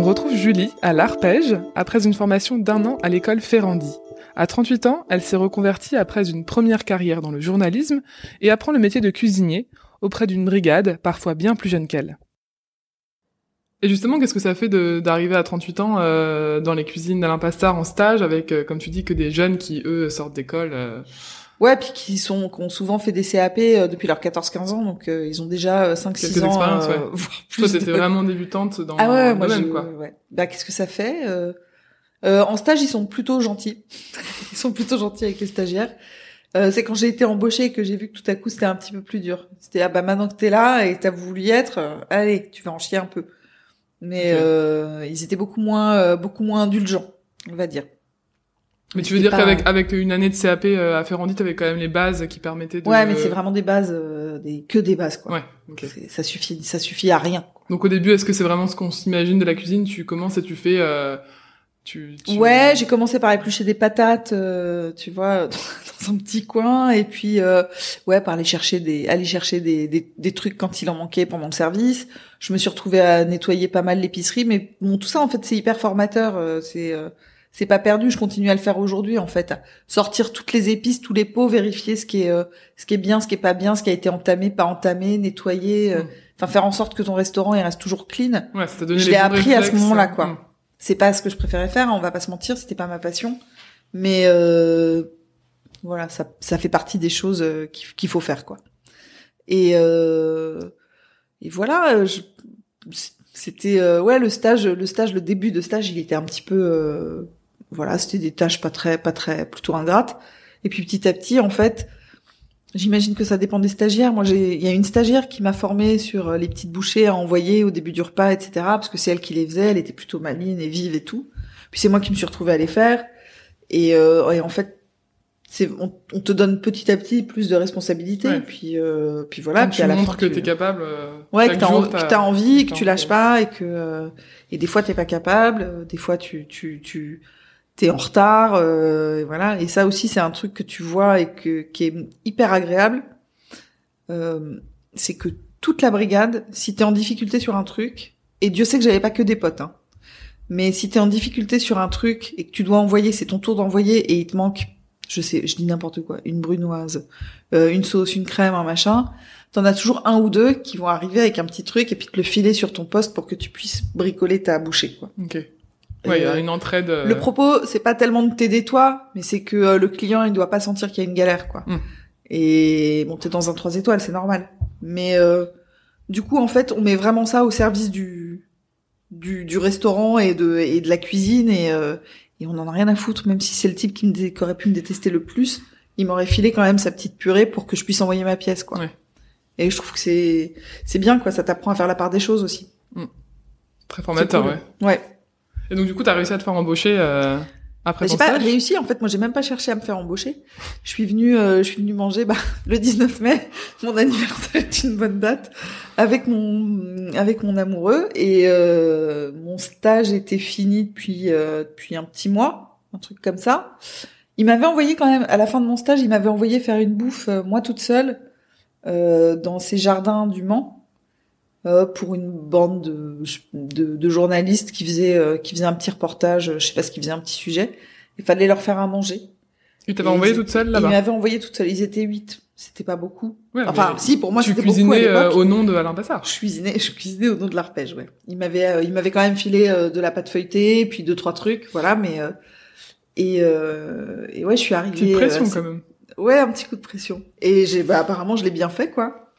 On retrouve Julie à l'Arpège après une formation d'un an à l'école Ferrandi. À 38 ans, elle s'est reconvertie après une première carrière dans le journalisme et apprend le métier de cuisinier auprès d'une brigade parfois bien plus jeune qu'elle. Et justement, qu'est-ce que ça fait d'arriver à 38 ans euh, dans les cuisines d'Alain Pastard en stage avec, euh, comme tu dis, que des jeunes qui, eux, sortent d'école euh... Ouais, puis qui sont qui ont souvent fait des CAP euh, depuis leurs 14-15 ans, donc euh, ils ont déjà 5-6 ans. Euh, ouais. voire plus Toi, t'étais vraiment débutante dans ah ouais, le moi domaine, je, quoi. Ouais. Bah, qu'est-ce que ça fait En stage, ils sont plutôt gentils. ils sont plutôt gentils avec les stagiaires. c'est quand j'ai été embauchée que j'ai vu que tout à coup c'était un petit peu plus dur. C'était ah bah maintenant que t'es là et t'as voulu y être, allez, tu vas en chier un peu mais okay. euh, ils étaient beaucoup moins euh, beaucoup moins indulgents, on va dire. Mais tu veux dire pas... qu'avec avec une année de CAP euh, à Ferrandi, t'avais quand même les bases qui permettaient de. Ouais, mais c'est vraiment des bases, euh, des que des bases quoi. Ouais. Okay. Ça suffit, ça suffit à rien. Quoi. Donc au début, est-ce que c'est vraiment ce qu'on s'imagine de la cuisine? Tu commences et tu fais. Euh, tu, tu... Ouais, j'ai commencé par éplucher des patates, euh, tu vois, dans un petit coin, et puis euh, ouais, par aller chercher des, aller chercher des, des, des, trucs quand il en manquait pendant le service. Je me suis retrouvée à nettoyer pas mal l'épicerie, mais bon, tout ça en fait c'est hyper formateur. Euh, c'est c'est pas perdu. Je continue à le faire aujourd'hui en fait, à sortir toutes les épices, tous les pots, vérifier ce qui est ce qui est bien, ce qui est pas bien, ce qui a été entamé, pas entamé, nettoyer. Mmh. Enfin, faire en sorte que ton restaurant il reste toujours clean. Ouais, ça donné je l'ai appris à ce moment-là, quoi. Mmh c'est pas ce que je préférais faire, hein, on va pas se mentir, c'était pas ma passion, mais euh, voilà, ça, ça fait partie des choses euh, qu'il faut faire quoi. Et euh, et voilà, c'était euh, ouais le stage, le stage, le début de stage, il était un petit peu euh, voilà, c'était des tâches pas très pas très plutôt ingrates. Et puis petit à petit, en fait, J'imagine que ça dépend des stagiaires. Moi, j'ai, il y a une stagiaire qui m'a formée sur euh, les petites bouchées à envoyer au début du repas, etc. Parce que c'est elle qui les faisait. Elle était plutôt maligne et vive et tout. Puis c'est moi qui me suis retrouvée à les faire. Et, euh, et en fait, c'est, on, on, te donne petit à petit plus de responsabilités. Ouais. Puis, euh, puis voilà. Quand puis tu à la montres fin, que tu... t'es capable. Euh, Ouais, que t'as, jour, en- que t'as envie, que tu lâches pas et que euh, et des fois t'es pas capable. Des fois tu tu tu t'es en retard. euh, et voilà. Et ça aussi c'est un truc que tu vois et que qui est hyper agréable euh, c'est que toute la brigade, si t'es en difficulté sur un truc, et Dieu sait que j'avais pas que des potes, hein, mais si t'es en difficulté sur un truc et que tu dois envoyer, c'est ton tour d'envoyer et il te manque, je sais, je dis n'importe quoi, une brunoise, euh, une sauce, une crème, un machin, t'en as toujours un ou deux qui vont arriver avec un petit truc et puis te le filer sur ton poste pour que tu puisses bricoler ta bouchée, quoi. Ok. Ouais, il y a Euh, une entraide. euh, Le propos, c'est pas tellement de t'aider toi, mais c'est que euh, le client, il doit pas sentir qu'il y a une galère, quoi. Mm. Et bon, t'es dans un 3 étoiles, c'est normal. Mais euh, du coup, en fait, on met vraiment ça au service du du, du restaurant et de et de la cuisine et euh, et on en a rien à foutre, même si c'est le type qui me dé- qui aurait pu me détester le plus, il m'aurait filé quand même sa petite purée pour que je puisse envoyer ma pièce, quoi. Ouais. Et je trouve que c'est c'est bien, quoi. Ça t'apprend à faire la part des choses aussi. Très formateur, ouais. Ouais. Et donc du coup, t'as réussi à te faire embaucher euh, après Bah, j'ai pas réussi en fait. Moi j'ai même pas cherché à me faire embaucher. Je suis venue euh, je suis venue manger bah, le 19 mai. Mon anniversaire est une bonne date. Avec mon avec mon amoureux. Et euh, mon stage était fini depuis euh, depuis un petit mois. Un truc comme ça. Il m'avait envoyé quand même à la fin de mon stage il m'avait envoyé faire une bouffe euh, moi toute seule euh, dans ces jardins du Mans euh, pour une bande de, de, de journalistes qui faisaient euh, qui faisaient un petit reportage, je sais pas ce qu'ils faisaient un petit sujet. Il fallait leur faire à manger. Tu t'avais Et envoyé ils- toute seule Ils là-bas m'avaient envoyé toute seule. Ils étaient huit. C'était pas beaucoup. Ouais, Enfin, si pour moi tu c'était beaucoup à cuisinais euh, au nom de Alain Passard. Je cuisinais, je cuisinais au nom de l'arpège, ouais. Il m'avait, euh, il m'avait quand même filé euh, de la pâte feuilletée, puis deux trois trucs, voilà. Mais euh, et euh, et ouais, je suis arrivée. Petite pression euh, assez- quand même. Ouais, un petit coup de pression. Et j'ai, bah apparemment, je l'ai bien fait, quoi.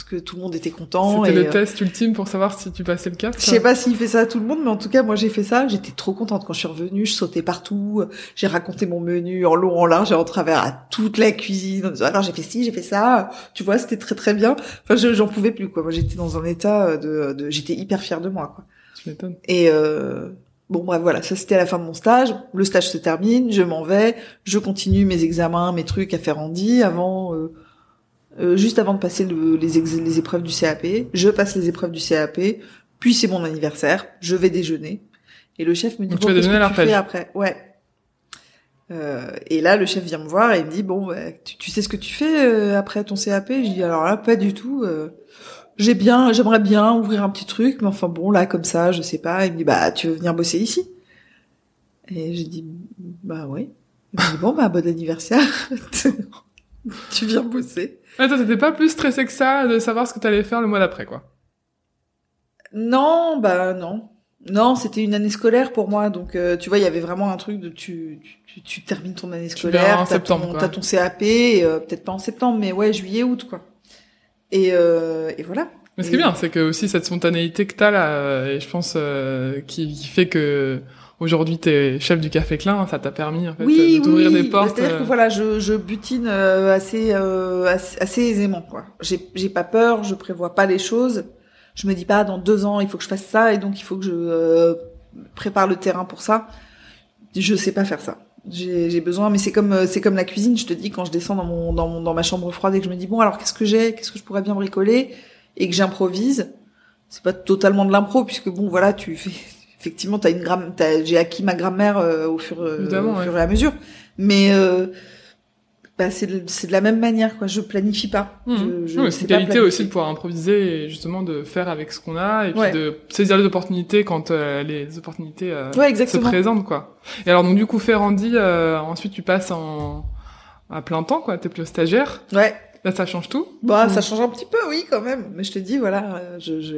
Parce que tout le monde était content. C'était et, le euh, test ultime pour savoir si tu passais le cap. Je sais pas s'il fait ça à tout le monde, mais en tout cas, moi, j'ai fait ça. J'étais trop contente quand je suis revenue. Je sautais partout. J'ai raconté mon menu en long, en large et en travers à toute la cuisine. En disant, alors, j'ai fait ci, j'ai fait ça. Tu vois, c'était très, très bien. Enfin, je- j'en pouvais plus, quoi. Moi, j'étais dans un état de, de j'étais hyper fière de moi, quoi. Tu m'étonnes. Et, euh, bon, bref, voilà. Ça, c'était à la fin de mon stage. Le stage se termine. Je m'en vais. Je continue mes examens, mes trucs à faire en dit avant, euh, euh, juste avant de passer le- les, les épreuves du CAP. Je passe les épreuves du CAP. Puis c'est mon anniversaire. Je vais déjeuner. Et le chef me dit Donc bon, qu'est-ce que tu fais après? Ouais. Euh, et là, le chef vient me voir et il me dit bon, bah, tu, tu, sais ce que tu fais euh, après ton CAP Je dis alors là, pas du tout. Euh, j'ai bien, j'aimerais bien ouvrir un petit truc, mais enfin bon, là comme ça, je sais pas. Il me dit bah tu veux venir bosser ici? Et j'ai dit bah oui. Il me dit bon bah bon anniversaire. tu viens bosser. Attends, t'étais pas plus stressé que ça de savoir ce que t'allais faire le mois d'après, quoi Non, bah non. Non, c'était une année scolaire pour moi, donc euh, tu vois, il y avait vraiment un truc de tu tu, tu termines ton année scolaire, t'as ton, ton CAP, euh, peut-être pas en septembre, mais ouais, juillet, août, quoi. Et, euh, et voilà. Mais ce qui est bien, c'est que aussi cette spontanéité que t'as là, et je pense qui, qui fait que aujourd'hui t'es chef du Café Klein, ça t'a permis en fait oui, oui, des portes. C'est-à-dire que voilà, je, je butine assez, assez, assez aisément, quoi. J'ai j'ai pas peur, je prévois pas les choses je me dis pas dans deux ans il faut que je fasse ça et donc il faut que je euh, prépare le terrain pour ça. Je sais pas faire ça. J'ai besoin, mais c'est comme euh, c'est comme la cuisine. Je te dis quand je descends dans mon dans mon dans ma chambre froide et que je me dis bon alors qu'est-ce que j'ai, qu'est-ce que je pourrais bien bricoler? Et que j'improvise. C'est pas totalement de l'impro puisque bon voilà tu fais effectivement t'as une gramme j'ai acquis ma grammaire euh, au fur, au fur et à mesure. Mais bah, c'est de, de, la même manière quoi. Je planifie pas. Mmh. c'est une qualité aussi de pouvoir improviser et justement de faire avec ce qu'on a et puis de saisir les opportunités quand euh, les opportunités euh, se présentent quoi. Et alors donc du coup Ferrandi euh, ensuite tu passes en à plein temps quoi. T'es plus stagiaire. Ouais. Là ça change tout. Bah ça change un petit peu oui quand même. Mais je te dis voilà euh, je, je...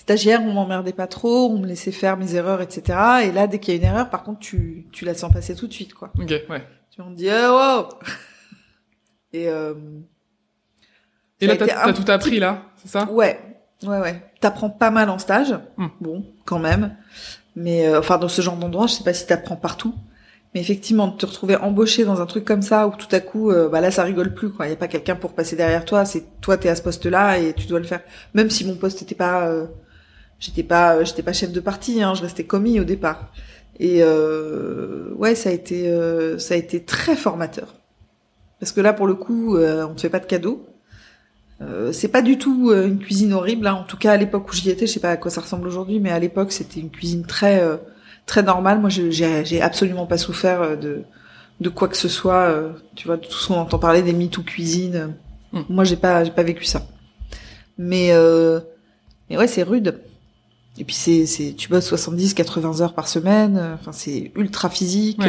stagiaire on m'emmerdait pas trop on me laissait faire mes erreurs etc et là dès qu'il y a une erreur par contre tu tu la sens passer tout de suite quoi ok ouais tu me dis oh, wow et, euh, et là, t'as tout appris, là, c'est ça? Ouais, ouais, ouais. T'apprends pas mal en stage, hmm. bon, quand même. Mais euh, enfin, dans ce genre d'endroit, je sais pas si t'apprends partout. Mais effectivement, de te retrouver embauché dans un truc comme ça, où tout à coup, euh, bah là, ça rigole plus, quoi. Y a pas quelqu'un pour passer derrière toi. C'est toi, t'es à ce poste-là et tu dois le faire. Même si mon poste était pas, euh, j'étais pas, j'étais pas chef de partie, hein, je restais commis au départ. Et ouais, ça a été, ça a été très formateur. Parce que là, pour le coup, euh, on ne fait pas de cadeaux. Euh, c'est pas du tout euh, une cuisine horrible. Hein. En tout cas, à l'époque où j'y étais, je sais pas à quoi ça ressemble aujourd'hui, mais à l'époque, c'était une cuisine très euh, très normale. Moi, j'ai absolument pas souffert de de quoi que ce soit. tu vois, de tout ce qu'on entend parler des mythes ou cuisine. Hmm. Moi, j'ai pas j'ai pas vécu ça. Mais mais ouais, c'est rude. Et puis c'est c'est tu bosses 70 80 heures par semaine, enfin c'est ultra physique,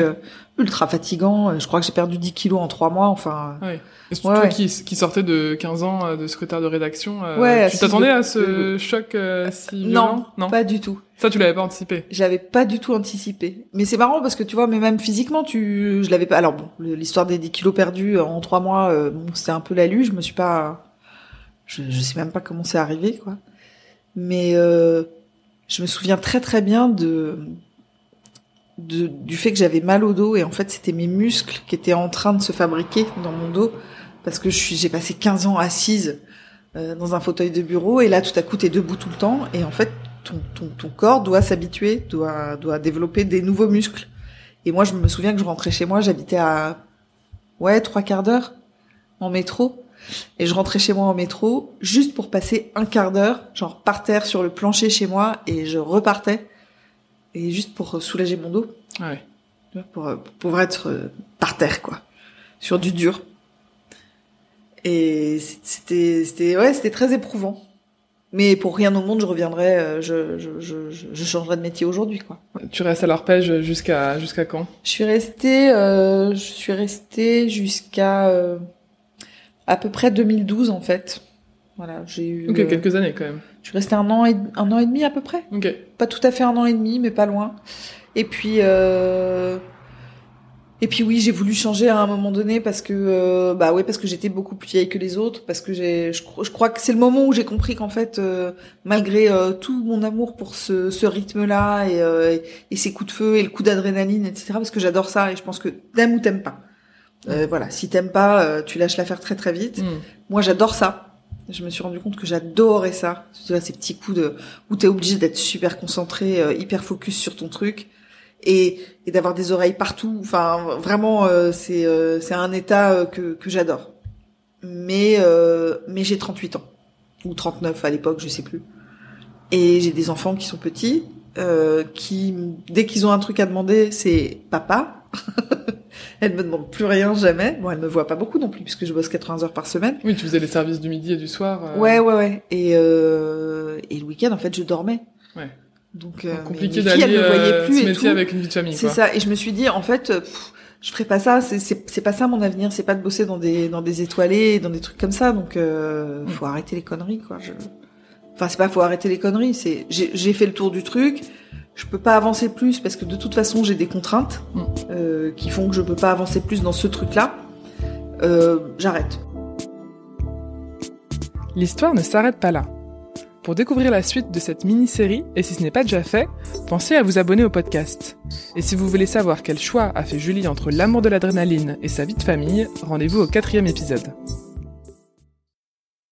ultra fatigant, je crois que j'ai perdu 10 kilos en 3 mois, enfin ouais. Et surtout qui qui sortais de 15 ans euh, de secrétaire de rédaction, euh, ouais, tu t'attendais à ce choc euh, si violent? Non, non, pas du tout. Ça tu l'avais pas anticipé? J'avais pas du tout anticipé. Mais c'est marrant parce que tu vois mais même physiquement tu je l'avais pas alors bon, l'histoire des 10 kilos perdus en 3 mois bon, c'était un peu la lue, je me suis pas je, je sais même pas comment c'est arrivé quoi. Mais euh, je me souviens très très bien de, du fait que j'avais mal au dos et en fait c'était mes muscles qui étaient en train de se fabriquer dans mon dos parce que je suis j'ai passé 15 ans assise euh, dans un fauteuil de bureau et là tout à coup t'es debout tout le temps et en fait ton, ton, ton corps doit s'habituer, doit doit développer des nouveaux muscles. Et moi je me souviens que je rentrais chez moi, j'habitais à ouais trois quarts d'heure en métro et je rentrais chez moi en métro juste pour passer un quart d'heure, genre par terre sur le plancher chez moi, et je repartais. Et juste pour soulager mon dos. Ouais. Pour, pour pouvoir être euh, par terre, quoi. Sur du dur. Et c'était, c'était, ouais, c'était très éprouvant. Mais pour rien au monde, je reviendrai, euh, je, je, je, je changerai de métier aujourd'hui, quoi. Tu restes à l'arpège jusqu'à, jusqu'à quand? Je suis restée, euh, je suis restée jusqu'à, euh, à peu près 2012 en fait. Voilà, j'ai eu. Ok, quelques années quand même. Je suis restée un an et un an et demi à peu près. Ok. Pas tout à fait un an et demi, mais pas loin. Et puis euh... et puis oui, j'ai voulu changer à un moment donné parce que euh... bah ouais parce que j'étais beaucoup plus vieille que les autres, parce que j'ai je, je, crois que c'est le moment où j'ai compris qu'en fait euh, malgré euh, tout mon amour pour ce, ce rythme-là et, euh, et ces coups de feu et le coup d'adrénaline etc parce que j'adore ça et je pense que t'aimes ou t'aimes pas euh, voilà, si t'aimes pas, euh, tu lâches l'affaire très très vite. Mm. Moi, j'adore ça. Je me suis rendu compte que j'adorais ça. Tu vois, ces petits coups de où t'es obligé d'être super concentré, euh, hyper focus sur ton truc et, et d'avoir des oreilles partout. Enfin, vraiment, c'est c'est un état que que j'adore. Mais mais j'ai 38 ans ou 39 à l'époque, je sais plus. Et j'ai des enfants qui sont petits, qui dès qu'ils ont un truc à demander, c'est papa. elle me demande plus rien jamais. Bon, elle me voit pas beaucoup non plus puisque je bosse 80 heures par semaine. Oui, tu faisais les services du midi et du soir. euh... Ouais, ouais, ouais. Et euh... et le week-end en fait, je dormais. Ouais. Donc, euh, compliqué d'aller euh, se métier avec une vie de famille. C'est ça. Et je me suis dit en fait. Pff, je ferai pas ça, c'est c'est pas ça mon avenir, c'est pas de bosser dans des dans des étoilés, dans des trucs comme ça, donc euh, faut arrêter les conneries quoi. Je... Enfin c'est pas faut arrêter les conneries, c'est j'ai fait le tour du truc, je peux pas avancer plus parce que de toute façon j'ai des contraintes Mm. euh, qui font que je peux pas avancer plus dans ce truc là. Euh, J'arrête. L'histoire ne s'arrête pas là. Pour découvrir la suite de cette mini-série, et si ce n'est pas déjà fait, pensez à vous abonner au podcast. Et si vous voulez savoir quel choix a fait Julie entre l'amour de l'adrénaline et sa vie de famille, rendez-vous au quatrième épisode.